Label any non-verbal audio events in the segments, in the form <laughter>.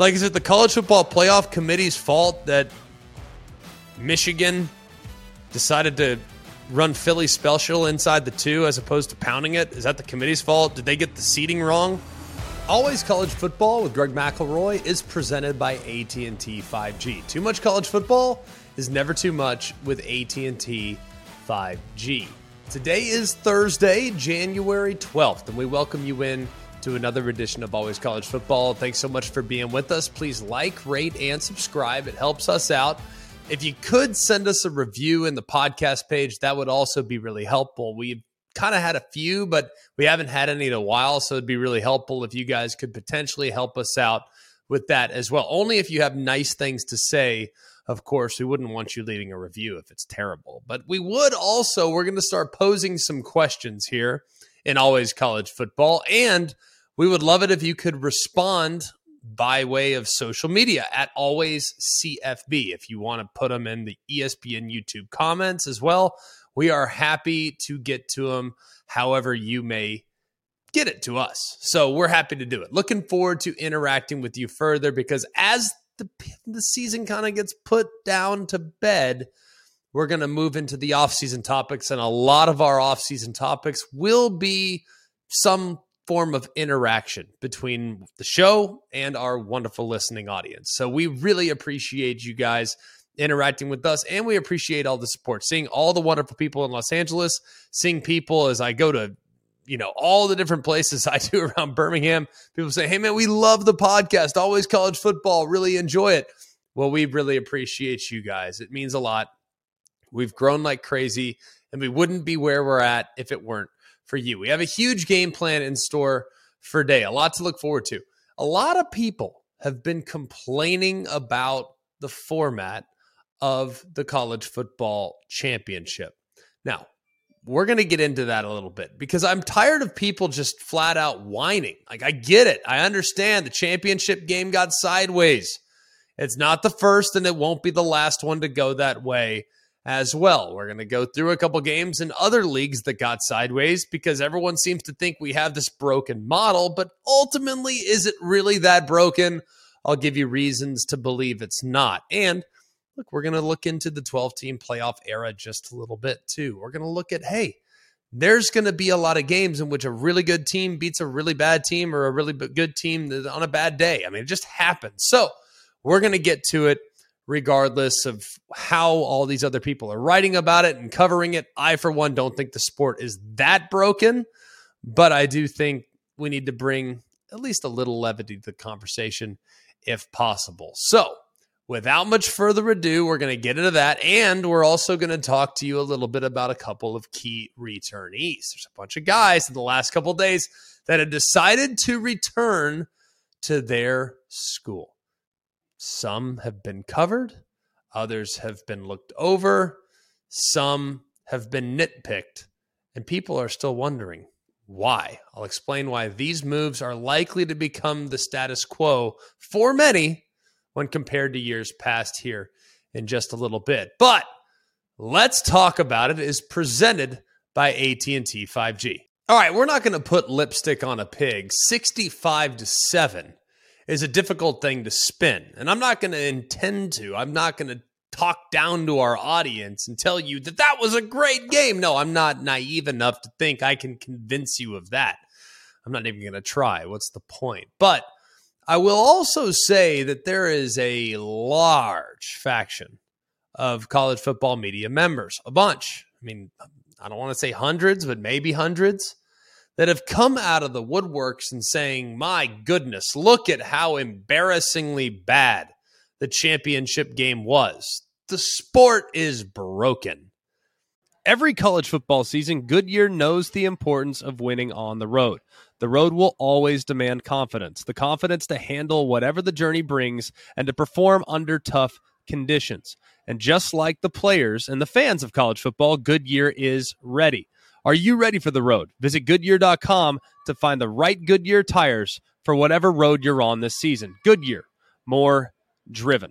Like, is it the college football playoff committee's fault that Michigan decided to run Philly special inside the two as opposed to pounding it? Is that the committee's fault? Did they get the seeding wrong? Always College Football with Greg McElroy is presented by AT&T 5G. Too much college football is never too much with AT&T 5G. Today is Thursday, January 12th, and we welcome you in to another edition of Always College Football. Thanks so much for being with us. Please like, rate, and subscribe. It helps us out. If you could send us a review in the podcast page, that would also be really helpful. We've kind of had a few, but we haven't had any in a while. So it'd be really helpful if you guys could potentially help us out with that as well. Only if you have nice things to say. Of course, we wouldn't want you leaving a review if it's terrible. But we would also, we're going to start posing some questions here in Always College Football. And we would love it if you could respond by way of social media at always CFB. If you want to put them in the ESPN YouTube comments as well, we are happy to get to them however you may get it to us. So we're happy to do it. Looking forward to interacting with you further because as the, the season kind of gets put down to bed, we're going to move into the off-season topics and a lot of our off-season topics will be some form of interaction between the show and our wonderful listening audience. So we really appreciate you guys interacting with us and we appreciate all the support. Seeing all the wonderful people in Los Angeles, seeing people as I go to you know all the different places <laughs> I do around Birmingham. People say, "Hey man, we love the podcast. Always college football. Really enjoy it." Well, we really appreciate you guys. It means a lot. We've grown like crazy, and we wouldn't be where we're at if it weren't for you. We have a huge game plan in store for day, a lot to look forward to. A lot of people have been complaining about the format of the college football championship. Now, we're going to get into that a little bit because I'm tired of people just flat out whining. Like, I get it. I understand the championship game got sideways. It's not the first and it won't be the last one to go that way as well. We're going to go through a couple games in other leagues that got sideways because everyone seems to think we have this broken model, but ultimately, is it really that broken? I'll give you reasons to believe it's not. And look, we're going to look into the 12 team playoff era just a little bit too. We're going to look at, hey, there's going to be a lot of games in which a really good team beats a really bad team or a really good team on a bad day. I mean, it just happens. So we're going to get to it regardless of how all these other people are writing about it and covering it. I, for one, don't think the sport is that broken, but I do think we need to bring at least a little levity to the conversation if possible. So, without much further ado, we're going to get into that. And we're also going to talk to you a little bit about a couple of key returnees. There's a bunch of guys in the last couple days that have decided to return to their school. Some have been covered, others have been looked over, some have been nitpicked, and people are still wondering why. I'll explain why these moves are likely to become the status quo for many when compared to years past here in just a little bit. But let's talk about it is presented by AT&T 5G. All right, we're not going to put lipstick on a pig. 65 to 7 is a difficult thing to spin. And I'm not going to intend to. I'm not going to talk down to our audience and tell you that that was a great game. No, I'm not naive enough to think I can convince you of that. I'm not even going to try. What's the point? But I will also say that there is a large faction of college football media members, a bunch. I mean, I don't want to say hundreds, but maybe hundreds that have come out of the woodworks and saying, my goodness, look at how embarrassingly bad the championship game was. The sport is broken. Every college football season, Goodyear knows the importance of winning on the road. The road will always demand confidence the confidence to handle whatever the journey brings and to perform under tough conditions. And just like the players and the fans of college football, Goodyear is ready. Are you ready for the road? Visit Goodyear.com to find the right Goodyear tires for whatever road you're on this season. Goodyear, more driven.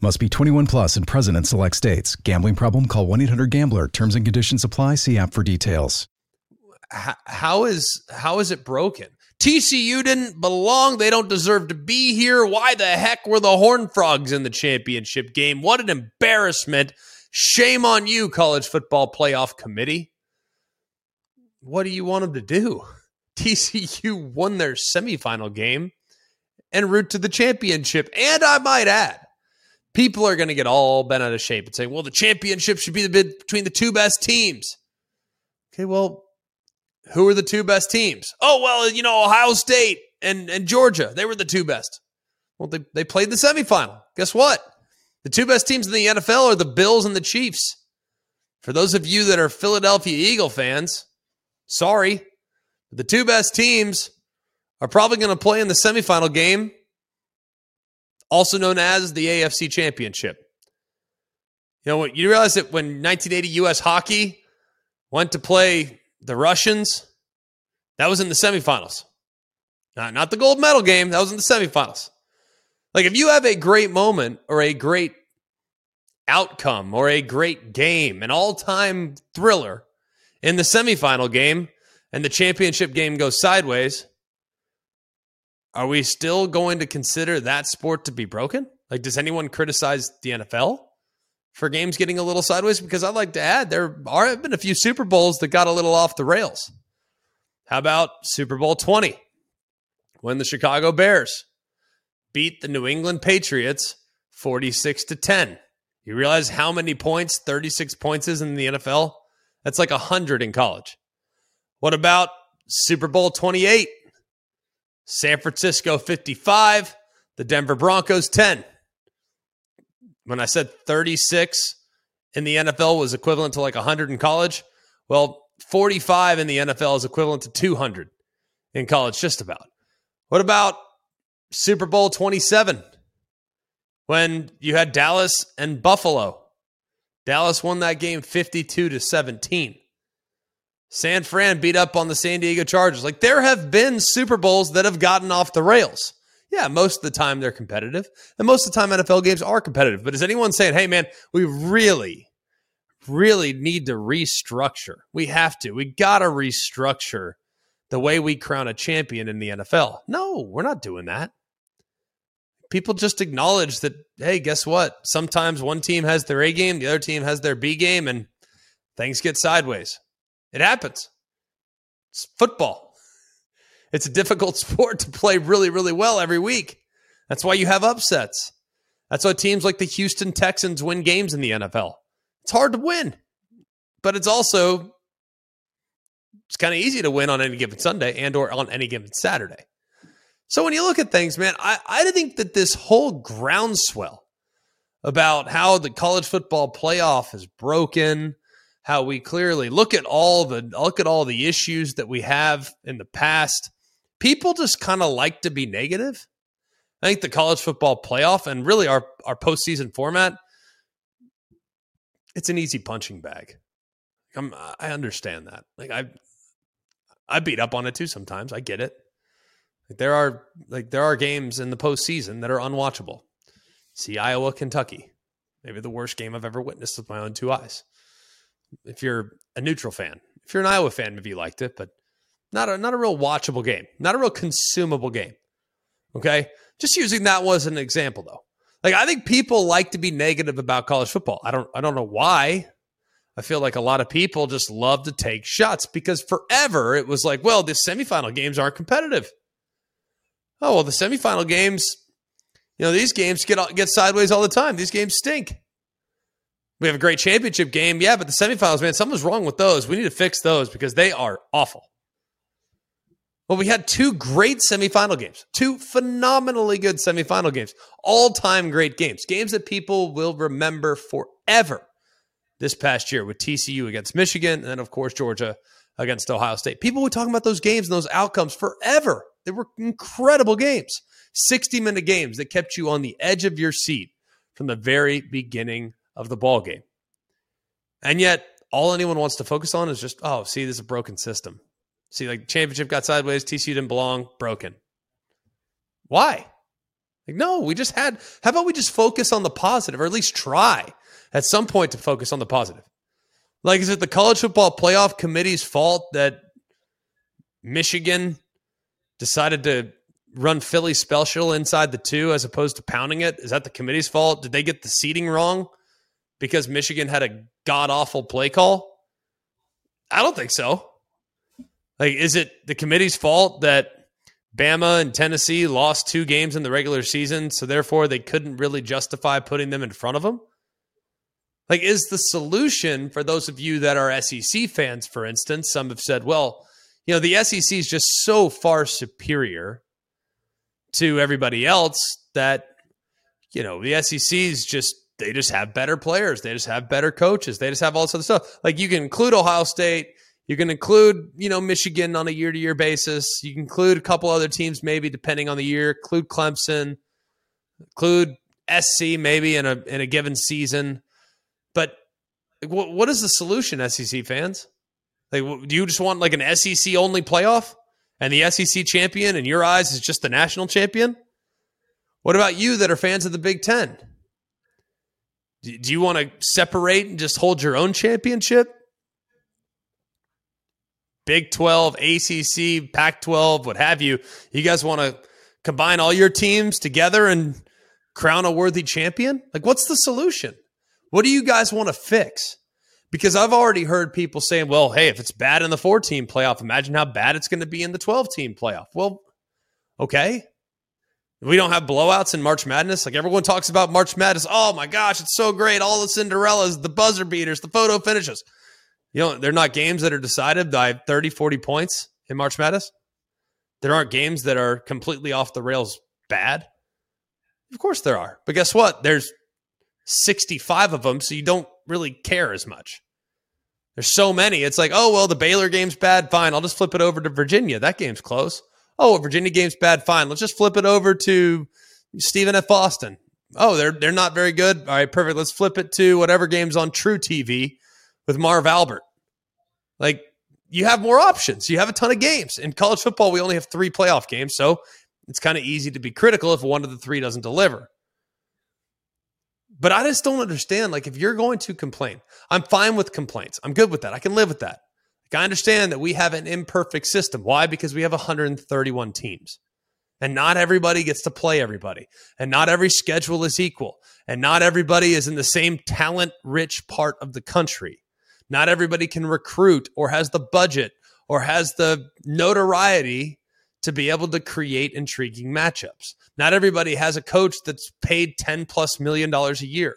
Must be 21 plus and present in select states. Gambling problem? Call 1 800 GAMBLER. Terms and conditions apply. See app for details. How is how is it broken? TCU didn't belong. They don't deserve to be here. Why the heck were the Horned Frogs in the championship game? What an embarrassment! Shame on you, college football playoff committee. What do you want them to do? <laughs> TCU won their semifinal game and route to the championship. And I might add, people are going to get all bent out of shape and say, well, the championship should be the bid between the two best teams. Okay, well, who are the two best teams? Oh, well, you know, Ohio State and, and Georgia, they were the two best. Well, they, they played the semifinal. Guess what? The two best teams in the NFL are the Bills and the Chiefs. For those of you that are Philadelphia Eagle fans, sorry. The two best teams are probably going to play in the semifinal game also known as the AFC Championship. You know, you realize that when 1980 U.S. hockey went to play the Russians, that was in the semifinals. Not, not the gold medal game, that was in the semifinals. Like, if you have a great moment or a great outcome or a great game, an all time thriller in the semifinal game, and the championship game goes sideways, are we still going to consider that sport to be broken? Like, does anyone criticize the NFL for games getting a little sideways? Because I'd like to add there are have been a few Super Bowls that got a little off the rails. How about Super Bowl 20 when the Chicago Bears beat the New England Patriots 46 to 10? You realize how many points 36 points is in the NFL? That's like 100 in college. What about Super Bowl 28 San Francisco 55, the Denver Broncos 10. When I said 36 in the NFL was equivalent to like 100 in college, well, 45 in the NFL is equivalent to 200 in college, just about. What about Super Bowl 27 when you had Dallas and Buffalo? Dallas won that game 52 to 17. San Fran beat up on the San Diego Chargers. Like there have been Super Bowls that have gotten off the rails. Yeah, most of the time they're competitive. And most of the time NFL games are competitive. But is anyone saying, hey, man, we really, really need to restructure? We have to. We got to restructure the way we crown a champion in the NFL. No, we're not doing that. People just acknowledge that, hey, guess what? Sometimes one team has their A game, the other team has their B game, and things get sideways. It happens. It's football. It's a difficult <laughs> sport to play really, really well every week. That's why you have upsets. That's why teams like the Houston Texans win games in the NFL. It's hard to win, but it's also it's kind of easy to win on any given Sunday and or on any given Saturday. So when you look at things, man, I, I think that this whole groundswell about how the college football playoff is broken, how we clearly look at all the look at all the issues that we have in the past. People just kind of like to be negative. I think the college football playoff and really our our postseason format, it's an easy punching bag. I'm, I understand that. Like I, I beat up on it too sometimes. I get it. Like there are like there are games in the postseason that are unwatchable. See Iowa, Kentucky, maybe the worst game I've ever witnessed with my own two eyes if you're a neutral fan. If you're an Iowa fan, maybe you liked it, but not a not a real watchable game, not a real consumable game. Okay, just using that was an example though. Like I think people like to be negative about college football. I don't I don't know why. I feel like a lot of people just love to take shots because forever it was like, well, the semifinal games aren't competitive. Oh well, the semifinal games, you know, these games get get sideways all the time. These games stink. We have a great championship game. Yeah, but the semifinals, man, something's wrong with those. We need to fix those because they are awful. Well, we had two great semifinal games, two phenomenally good semifinal games, all time great games, games that people will remember forever. this past year with TCU against Michigan, and then, of course, Georgia against Ohio State. People were talking about those games and those outcomes forever. They were incredible games, 60 minute games that kept you on the edge of your seat from the very beginning of the ball game. And yet, all anyone wants to focus on is just, oh, see, this is a broken system. See, like championship got sideways, TCU didn't belong, broken. Why? Like, no, we just had, how about we just focus on the positive, or at least try at some point to focus on the positive? Like, is it the college football playoff committee's fault that Michigan decided to run Philly special inside the two as opposed to pounding it? Is that the committee's fault? Did they get the seeding wrong because Michigan had a god awful play call? I don't think so. Like, is it the committee's fault that Bama and Tennessee lost two games in the regular season, so therefore they couldn't really justify putting them in front of them? Like, is the solution for those of you that are SEC fans, for instance? Some have said, well, you know, the SEC is just so far superior to everybody else that, you know, the SEC is just, they just have better players. They just have better coaches. They just have all this other stuff. Like, you can include Ohio State. You can include, you know, Michigan on a year to year basis. You can include a couple other teams, maybe depending on the year. Include Clemson. Include SC maybe in a in a given season. But what, what is the solution, SEC fans? Like, do you just want like an SEC only playoff, and the SEC champion in your eyes is just the national champion? What about you that are fans of the Big Ten? Do you want to separate and just hold your own championship? Big 12, ACC, Pac 12, what have you. You guys want to combine all your teams together and crown a worthy champion? Like, what's the solution? What do you guys want to fix? Because I've already heard people saying, well, hey, if it's bad in the four team playoff, imagine how bad it's going to be in the 12 team playoff. Well, okay. We don't have blowouts in March Madness. Like everyone talks about March Madness. Oh my gosh, it's so great. All the Cinderellas, the buzzer beaters, the photo finishes. You know, they're not games that are decided by 30, 40 points in March Madness. There aren't games that are completely off the rails bad. Of course there are. But guess what? There's 65 of them, so you don't really care as much. There's so many. It's like, oh, well, the Baylor game's bad. Fine. I'll just flip it over to Virginia. That game's close. Oh, Virginia game's bad. Fine. Let's just flip it over to Stephen F. Austin. Oh, they're they're not very good. All right, perfect. Let's flip it to whatever game's on truTV with Marv Albert. Like you have more options. You have a ton of games. In college football, we only have three playoff games, so it's kind of easy to be critical if one of the three doesn't deliver. But I just don't understand. Like, if you're going to complain, I'm fine with complaints. I'm good with that. I can live with that. I understand that we have an imperfect system. Why? Because we have 131 teams. And not everybody gets to play everybody. And not every schedule is equal. And not everybody is in the same talent rich part of the country. Not everybody can recruit or has the budget or has the notoriety to be able to create intriguing matchups. Not everybody has a coach that's paid 10 plus million dollars a year.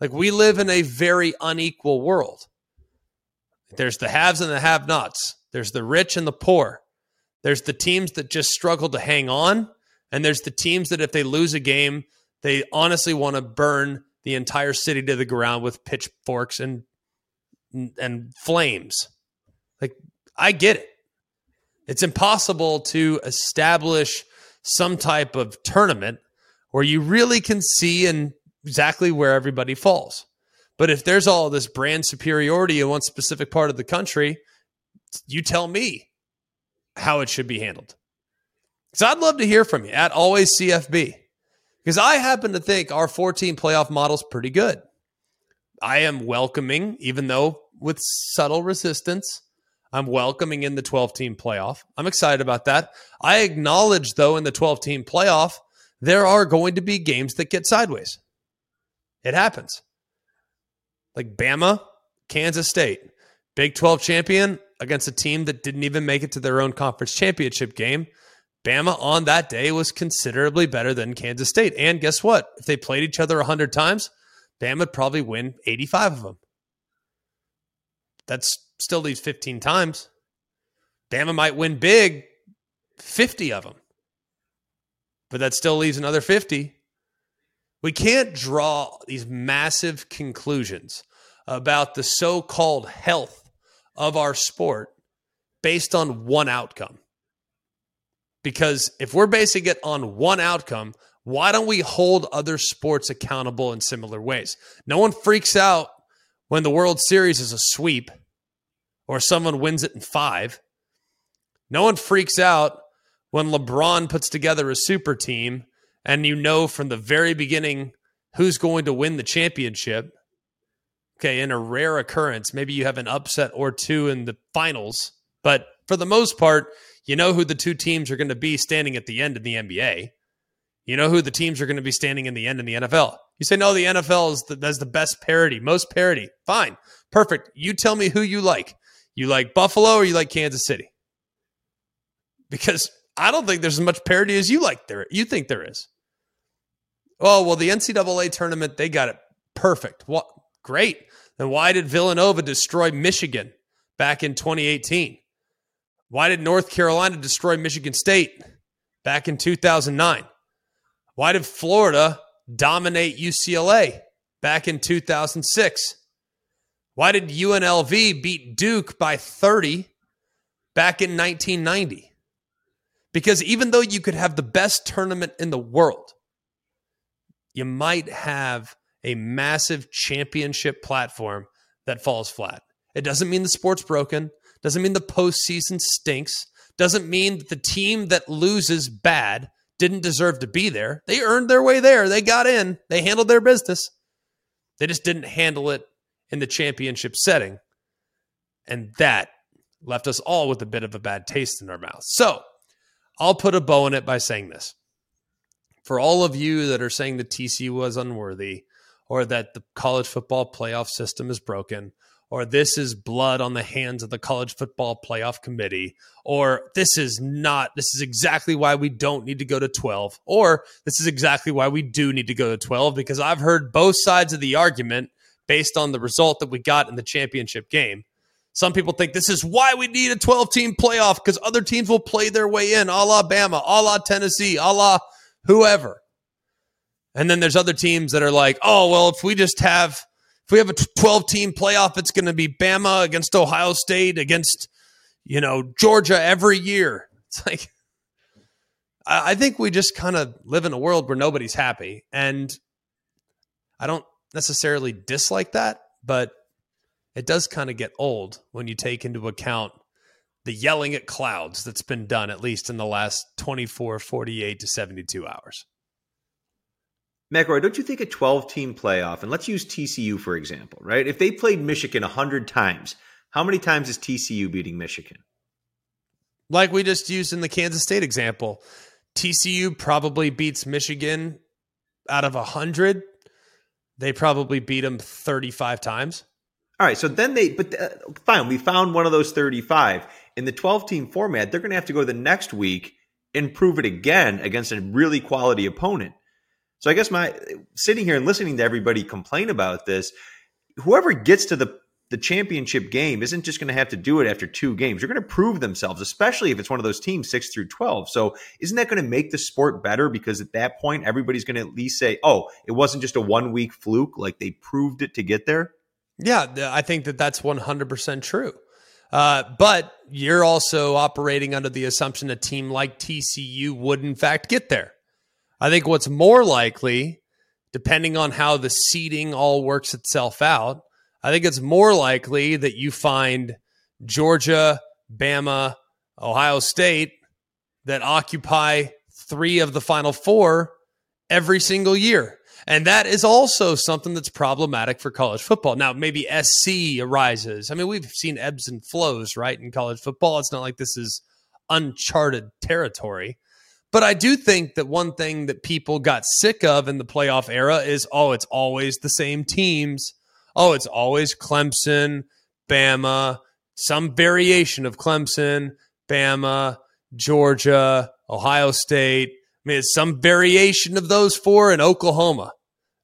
Like we live in a very unequal world. There's the haves and the have nots. There's the rich and the poor. There's the teams that just struggle to hang on. And there's the teams that if they lose a game, they honestly want to burn the entire city to the ground with pitchforks and and flames. Like I get it. It's impossible to establish some type of tournament where you really can see and exactly where everybody falls. But if there's all this brand superiority in one specific part of the country, you tell me how it should be handled. Because I'd love to hear from you at always CFB. Because I happen to think our 14 playoff model is pretty good. I am welcoming, even though with subtle resistance, I'm welcoming in the 12 team playoff. I'm excited about that. I acknowledge, though, in the 12 team playoff, there are going to be games that get sideways. It happens. Like Bama, Kansas State, Big 12 champion against a team that didn't even make it to their own conference championship game. Bama on that day was considerably better than Kansas State. And guess what? If they played each other 100 times, Bama would probably win 85 of them. That's still leaves 15 times. Bama might win big 50 of them, but that still leaves another 50. We can't draw these massive conclusions about the so called health of our sport based on one outcome. Because if we're basing it on one outcome, why don't we hold other sports accountable in similar ways? No one freaks out when the World Series is a sweep or someone wins it in five. No one freaks out when LeBron puts together a super team and you know from the very beginning who's going to win the championship. Okay, in a rare occurrence, maybe you have an upset or two in the finals, but for the most part, you know who the two teams are going to be standing at the end in the NBA. You know who the teams are going to be standing in the end in the NFL. You say, no, the NFL is the, that's the best parity, most parity. Fine, perfect. You tell me who you like. You like Buffalo or you like Kansas City? Because I don't think there's as much parity as you like there. You think there is. Oh well, the NCAA tournament they got it perfect. What great. Then why did Villanova destroy Michigan back in 2018? Why did North Carolina destroy Michigan State back in 2009? Why did Florida dominate UCLA back in 2006? Why did UNLV beat Duke by 30 back in 1990? Because even though you could have the best tournament in the world, you might have a massive championship platform that falls flat. It doesn't mean the sport's broken, doesn't mean the postseason stinks, doesn't mean that the team that loses bad didn't deserve to be there. They earned their way there. They got in, they handled their business. They just didn't handle it in the championship setting. And that left us all with a bit of a bad taste in our mouth. So I'll put a bow in it by saying this. For all of you that are saying the TC was unworthy, or that the college football playoff system is broken, or this is blood on the hands of the college football playoff committee, or this is not, this is exactly why we don't need to go to 12, or this is exactly why we do need to go to 12, because I've heard both sides of the argument based on the result that we got in the championship game. Some people think this is why we need a 12 team playoff because other teams will play their way in, a la Bama, a la Tennessee, a la whoever. And then there's other teams that are like, oh, well, if we just have if we have a 12 team playoff, it's going to be Bama against Ohio State against, you know, Georgia every year. <laughs> It's like, I think we just kind of live in a world where nobody's happy. And I don't necessarily dislike that, but it does kind of get old when you take into account the yelling at clouds that's been done at least in the last 24, 48 to 72 hours. McElroy, don't you think a 12 team playoff, and let's use TCU for example, right? If they played Michigan 100 times, how many times is TCU beating Michigan? Like we just used in the Kansas State example, TCU probably beats Michigan out of 100. They probably beat them 35 times. All right, so then they, but uh, fine, we found one of those 35. In the 12 team format, they're going to have to go the next week and prove it again against a really quality opponent. So I guess my sitting here and listening to everybody complain about this, whoever gets to the the championship game isn't just going to have to do it after two games. You're going to prove themselves, especially if it's one of those teams six through twelve. So isn't that going to make the sport better? Because at that point, everybody's going to at least say, "Oh, it wasn't just a one week fluke; like they proved it to get there." Yeah, I think that that's 100 percent true. Uh, but you're also operating under the assumption a team like TCU would in fact get there. I think what's more likely, depending on how the seeding all works itself out, I think it's more likely that you find Georgia, Bama, Ohio State that occupy three of the final four every single year. And that is also something that's problematic for college football. Now, maybe SC arises. I mean, we've seen ebbs and flows, right, in college football. It's not like this is uncharted territory. But I do think that one thing that people got sick of in the playoff era is oh, it's always the same teams. Oh, it's always Clemson, Bama, some variation of Clemson, Bama, Georgia, Ohio State. I mean, it's some variation of those four in Oklahoma,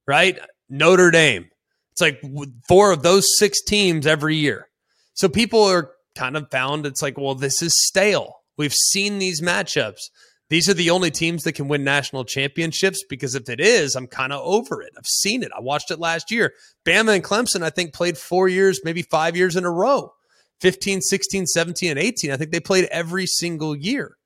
right? Notre Dame. It's like four of those six teams every year. So people are kind of found it's like, well, this is stale. We've seen these matchups. these are the only teams that can win national championships because if it is, I'm kind of over it. I've seen it. I watched it last year. Bama and Clemson, I think, played four years, maybe five years in a row 15, 16, 17, and 18. I think they played every single year.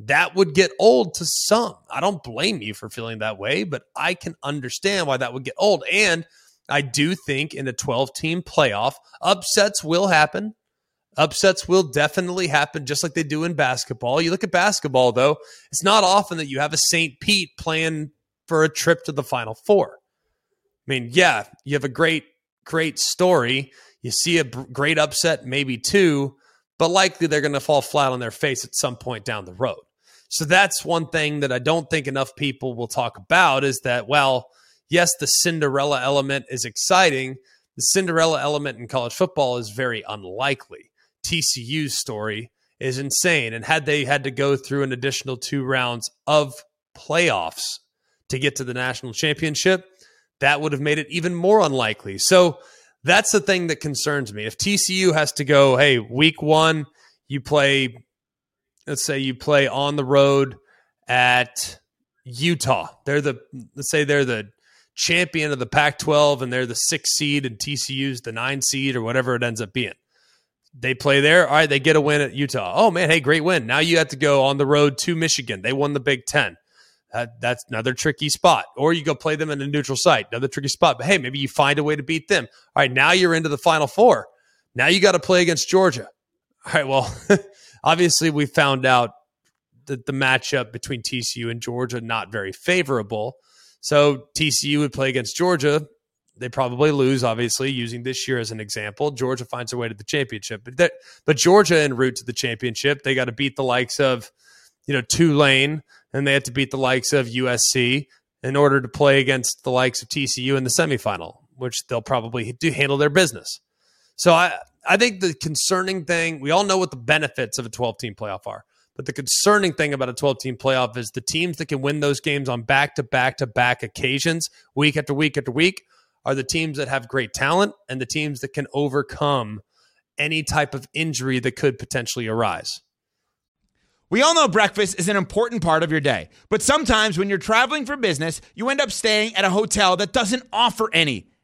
That would get old to some. I don't blame you for feeling that way, but I can understand why that would get old. And I do think in a 12 team playoff, upsets will happen. Upsets will definitely happen just like they do in basketball. You look at basketball, though, it's not often that you have a St. Pete playing for a trip to the Final Four. I mean, yeah, you have a great, great story. You see a great upset, maybe two, but likely they're going to fall flat on their face at some point down the road. So that's one thing that I don't think enough people will talk about is that, well, yes, the Cinderella element is exciting. The Cinderella element in college football is very unlikely. TCU's story is insane. And had they had to go through an additional two rounds of playoffs to get to the national championship, that would have made it even more unlikely. So that's the thing that concerns me. If TCU has to go, hey, week one, you play, let's say you play on the road at Utah. They're the, let's say they're the champion of the Pac 12 and they're the six seed and TCU's the nine seed or whatever it ends up being they play there. All right, they get a win at Utah. Oh man, hey, great win. Now you have to go on the road to Michigan. They won the Big Ten. Uh, that's another tricky spot. Or you go play them in a neutral site, another tricky spot. But hey, maybe you find a way to beat them. All right, now you're into the Final Four. Now you got to play against Georgia. All right, well, <laughs> obviously we found out that the matchup between TCU and Georgia not very favorable. So TCU would play against Georgia they probably lose, obviously, using this year as an example. Georgia finds a way to the championship. But, that, but Georgia en route to the championship, they got to beat the likes of, you know, Tulane, and they had to beat the likes of USC in order to play against the likes of TCU in the semifinal, which they'll probably do handle their business. So I, I think the concerning thing, we all know what the benefits of a 12 team playoff are. But the concerning thing about a 12 team playoff is the teams that can win those games on back to back to back occasions, week after week after week, are the teams that have great talent and the teams that can overcome any type of injury that could potentially arise. We all know breakfast is an important part of your day, but sometimes when you're traveling for business, you end up staying at a hotel that doesn't offer any.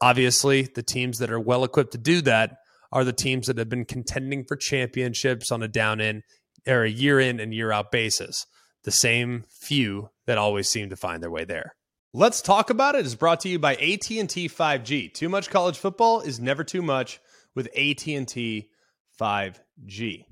Obviously, the teams that are well equipped to do that are the teams that have been contending for championships on a down in or a year in and year out basis. The same few that always seem to find their way there. Let's talk about it is brought to you by AT&T 5G. Too much college football is never too much with AT&T 5G.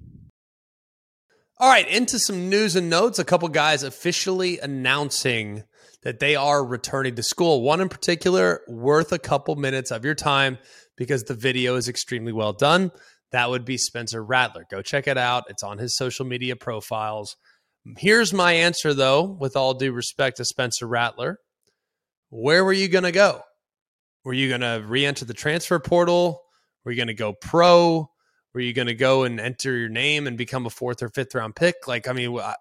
All right, into some news and notes. A couple guys officially announcing that they are returning to school. One in particular worth a couple minutes of your time because the video is extremely well done. That would be Spencer Rattler. Go check it out. It's on his social media profiles. Here's my answer, though, with all due respect to Spencer Rattler where were you going to go? Were you going to re enter the transfer portal? Were you going to go pro? Were you going to go and enter your name and become a fourth or fifth round pick? Like, I mean, I,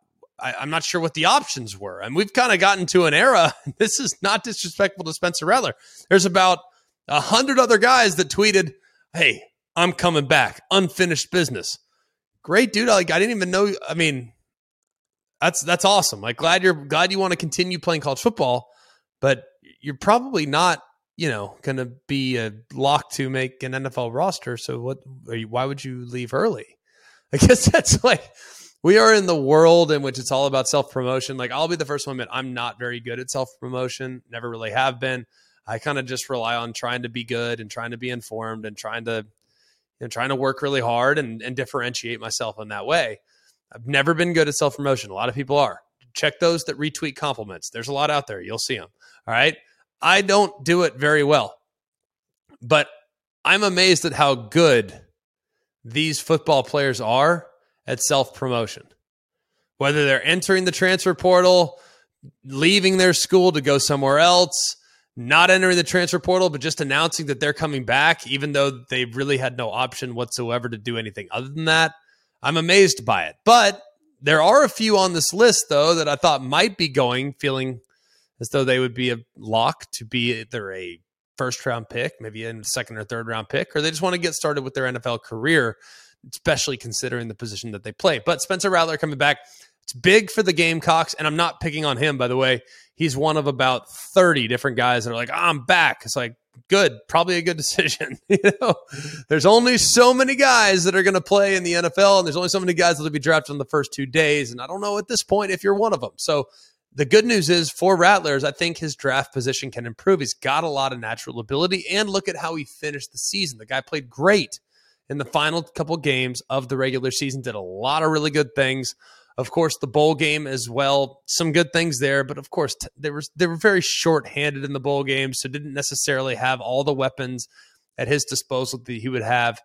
am not sure what the options were. And we've kind of gotten to an era. <laughs> This is not disrespectful to Spencer Rattler. There's about a hundred other guys that tweeted, Hey, I'm coming back. Unfinished business. Great dude. Like, I didn't even know. I mean, that's that's awesome. Like, glad you're glad you want to continue playing college football, but you're probably not, you know, going to be a lock to make an NFL roster. So what? You, why would you leave early? <laughs> I guess that's like we are in the world in which it's all about self promotion. Like I'll be the first one admit I'm not very good at self promotion. Never really have been. I kind of just rely on trying to be good and trying to be informed and trying to know, trying to work really hard and, and differentiate myself in that way. I've never been good at self promotion. A lot of people are. Check those that retweet compliments. There's a lot out there. You'll see them. All right. I don't do it very well, but I'm amazed at how good these football players are at self promotion. Whether they're entering the transfer portal, leaving their school to go somewhere else, not entering the transfer portal, but just announcing that they're coming back, even though they really had no option whatsoever to do anything other than that. I'm amazed by it. But there are a few on this list, though, that I thought might be going, feeling as though they would be a lock to be either a first round pick, maybe a second or third round pick, or they just want to get started with their NFL career, especially considering the position that they play. But Spencer Rattler coming back, it's big for the Gamecocks, and I'm not picking on him, by the way. He's one of about 30 different guys that are like, I'm back. It's like, good, probably a good <laughs> decision. <laughs> you know, there's only so many guys that are going to play in the NFL, and there's only so many guys that will be drafted in the first two days. And I don't know at this point if you're one of them. So the good news is for Rattlers, I think his draft position can improve. He's got a lot of natural ability, and look at how he finished the season. The guy played great in the final couple games of the regular season, did a lot of really good things. Of course, the bowl game as well, some good things there, but of course, t- they were they were very short-handed in the bowl game, so didn't necessarily have all the weapons at his disposal that he would have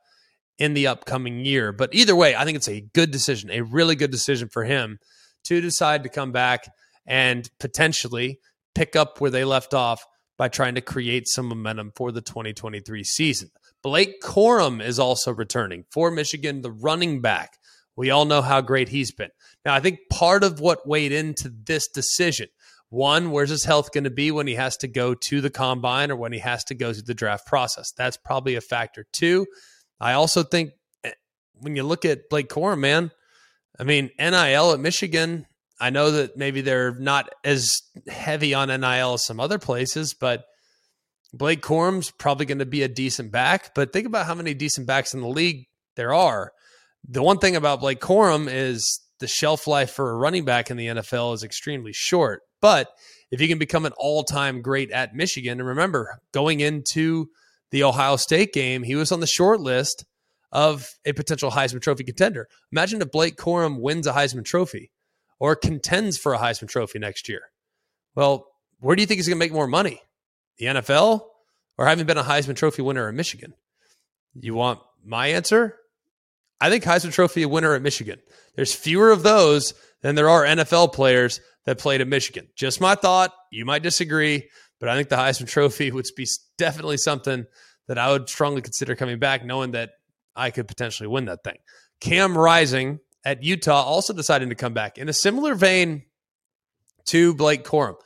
in the upcoming year. But either way, I think it's a good decision, a really good decision for him to decide to come back and potentially pick up where they left off by trying to create some momentum for the 2023 season. Blake Corum is also returning for Michigan, the running back. We all know how great he's been. Now, I think part of what weighed into this decision one, where's his health going to be when he has to go to the combine or when he has to go through the draft process? That's probably a factor. Two, I also think eh, when you look at Blake Corum, man, I mean, NIL at Michigan, I know that maybe they're not as heavy on NIL as some other places, but Blake Corum's probably going to be a decent back. But think about how many decent backs in the league there are. The one thing about Blake Corum is the shelf life for a running back in the NFL is extremely short. But if you can become an all time great at Michigan, and remember, going into the Ohio State game, he was on the short list of a potential Heisman Trophy contender. Imagine if Blake Corum wins a Heisman Trophy or contends for a Heisman Trophy next year. Well, where do you think he's going to make more money? The NFL or having been a Heisman Trophy winner at Michigan? You want my answer? I think Heisman Trophy winner at Michigan. There's fewer of those than there are NFL players that played at Michigan. Just my thought. You might disagree, but I think the Heisman Trophy <laughs> would be definitely something that I would strongly consider coming back, knowing that I could potentially win that thing. Cam Rising at Utah also deciding to come back in a similar vein to Blake Corum.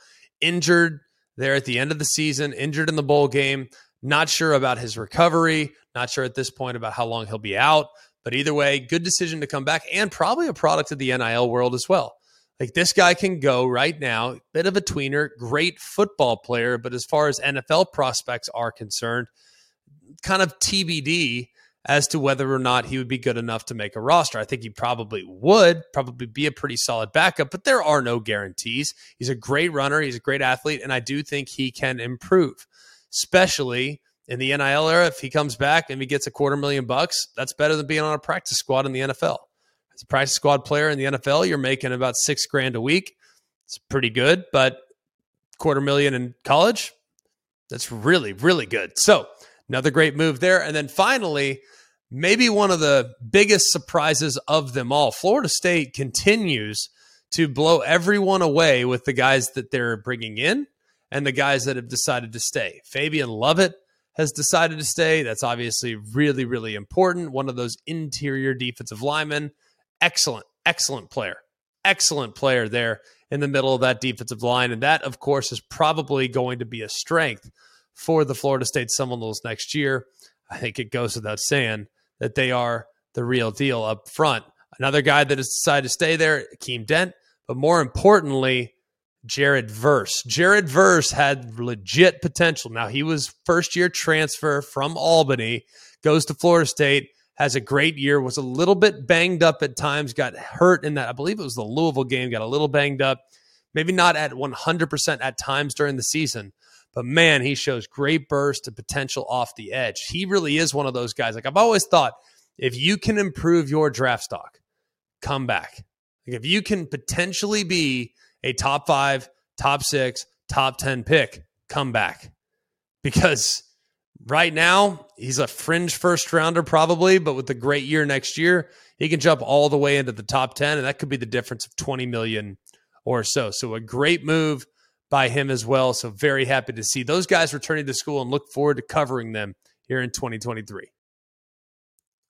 Injured there at the end of the season, injured in the bowl game. Not sure about his recovery. Not sure at this point about how long he'll be out. But either way, good decision to come back and probably a product of the NIL world as well. Like this guy can go right now, bit of a tweener, great football player, but as far as NFL prospects are concerned, kind of TBD as to whether or not he would be good enough to make a roster. I think he probably would, probably be a pretty solid backup, but there are no guarantees. He's a great runner, he's a great athlete, and I do think he can improve, especially in the NIL era. If he comes back and he gets a quarter million bucks, that's better than being on a practice squad in the NFL. As a practice squad player in the NFL, you're making about six grand a week. It's pretty good, but quarter million in college, that's really, really good. So, Another great move there. And then finally, maybe one of the biggest surprises of them all Florida State continues to blow everyone away with the guys that they're bringing in and the guys that have decided to stay. Fabien Lovett has decided to stay. That's obviously really, really important. One of those interior defensive linemen. Excellent, excellent player. Excellent player there in the middle of that defensive line. And that, of course, is probably going to be a strength for the Florida State Seminoles next year. I think it goes without saying that they are the real deal up front. Another guy that has decided to stay there, Keem Dent, but more importantly, Jared Verse. Jared Verse had legit potential. Now, he was first year transfer from Albany, goes to Florida State, has a great year, was a little bit banged up at times, got hurt in that. I believe it was the Louisville game, got a little banged up. Maybe not at 100% at times during the season, but man, he shows great burst and potential off the edge. He really is one of those guys. Like I've always thought, if you can improve your draft stock, come back. Like if you can potentially be a top five, top six, top 10 pick, come back. Because right now, he's a fringe first rounder probably, but with a great year next year, he can jump all the way into the top 10, and that could be the difference of 20 million or so. So a great move by him as well. So very happy to see those guys returning to school and look forward to covering them here in 2023.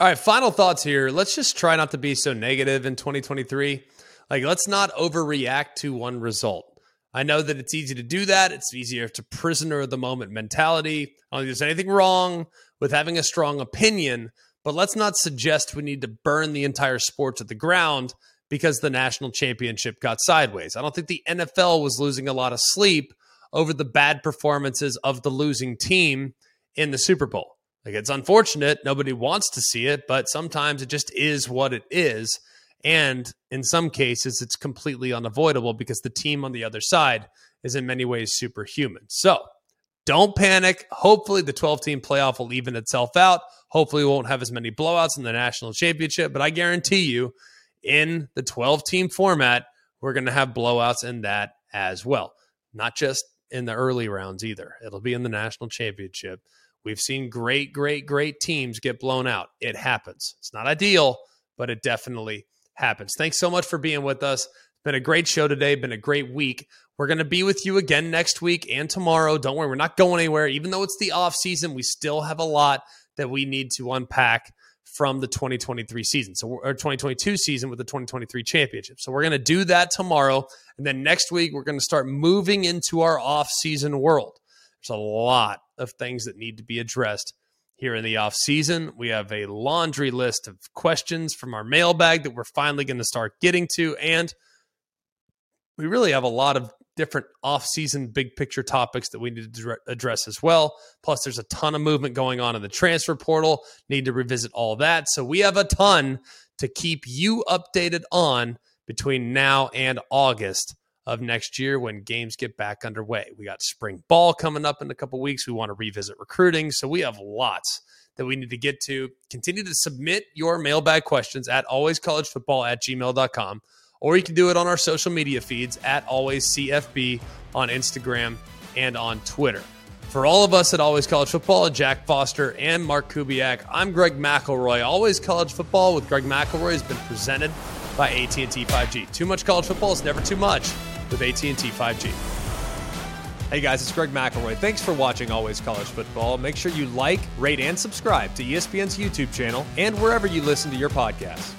All right, final thoughts here. Let's just try not to be so negative in 2023. Like, let's not overreact to one result. I know that it's easy to do that. It's easier to prisoner of the moment mentality. I don't think there's anything wrong with having a strong opinion, but let's not suggest we need to burn the entire sport to the ground because the national championship got sideways. I don't think the NFL was losing a lot of sleep over the bad performances of the losing team in the Super Bowl. Like it's unfortunate. Nobody wants to see it, but sometimes it just is what it is. And in some cases, it's completely unavoidable because the team on the other side is in many ways superhuman. So don't panic. Hopefully, the 12 team playoff will even itself out. Hopefully, we won't have as many blowouts in the national championship. But I guarantee you, in the 12 team format, we're going to have blowouts in that as well. Not just in the early rounds either. It'll be in the national championship. We've seen great, great, great teams get blown out. It happens. It's not ideal, but it definitely happens. Thanks so much for being with us. It's been a great show today, been a great week. We're going to be with you again next week and tomorrow. Don't worry, we're not going anywhere. Even though it's the off season, we still have a lot that we need to unpack from the 2023 season. So or 2022 season with the 2023 championship. So we're going to do that tomorrow and then next week we're going to start moving into our off-season world. There's a lot of things that need to be addressed here in the off season. We have a laundry list of questions from our mailbag that we're finally going to start getting to and we really have a lot of different off-season big picture topics that we need to address as well. Plus there's a ton of movement going on in the transfer portal. Need to revisit all that. So we have a ton to keep you updated on between now and August of next year when games get back underway. We got spring ball coming up in a couple weeks. We want to revisit recruiting. So we have lots that we need to get to. Continue to submit your mailbag questions at alwayscollegefootball at gmail.com, or you can do it on our social media feeds at alwayscfb on Instagram and on Twitter. For all of us at Always College Football, Jack Foster and Mark Kubiak, I'm Greg McElroy. Always College Football with Greg McElroy has been presented by AT&T 5G. Too much college football is never too much with AT&T 5G. Hey guys, it's Greg McElroy. Thanks for watching Always College Football. Make sure you like, rate, and subscribe to ESPN's YouTube channel and wherever you listen to your podcasts.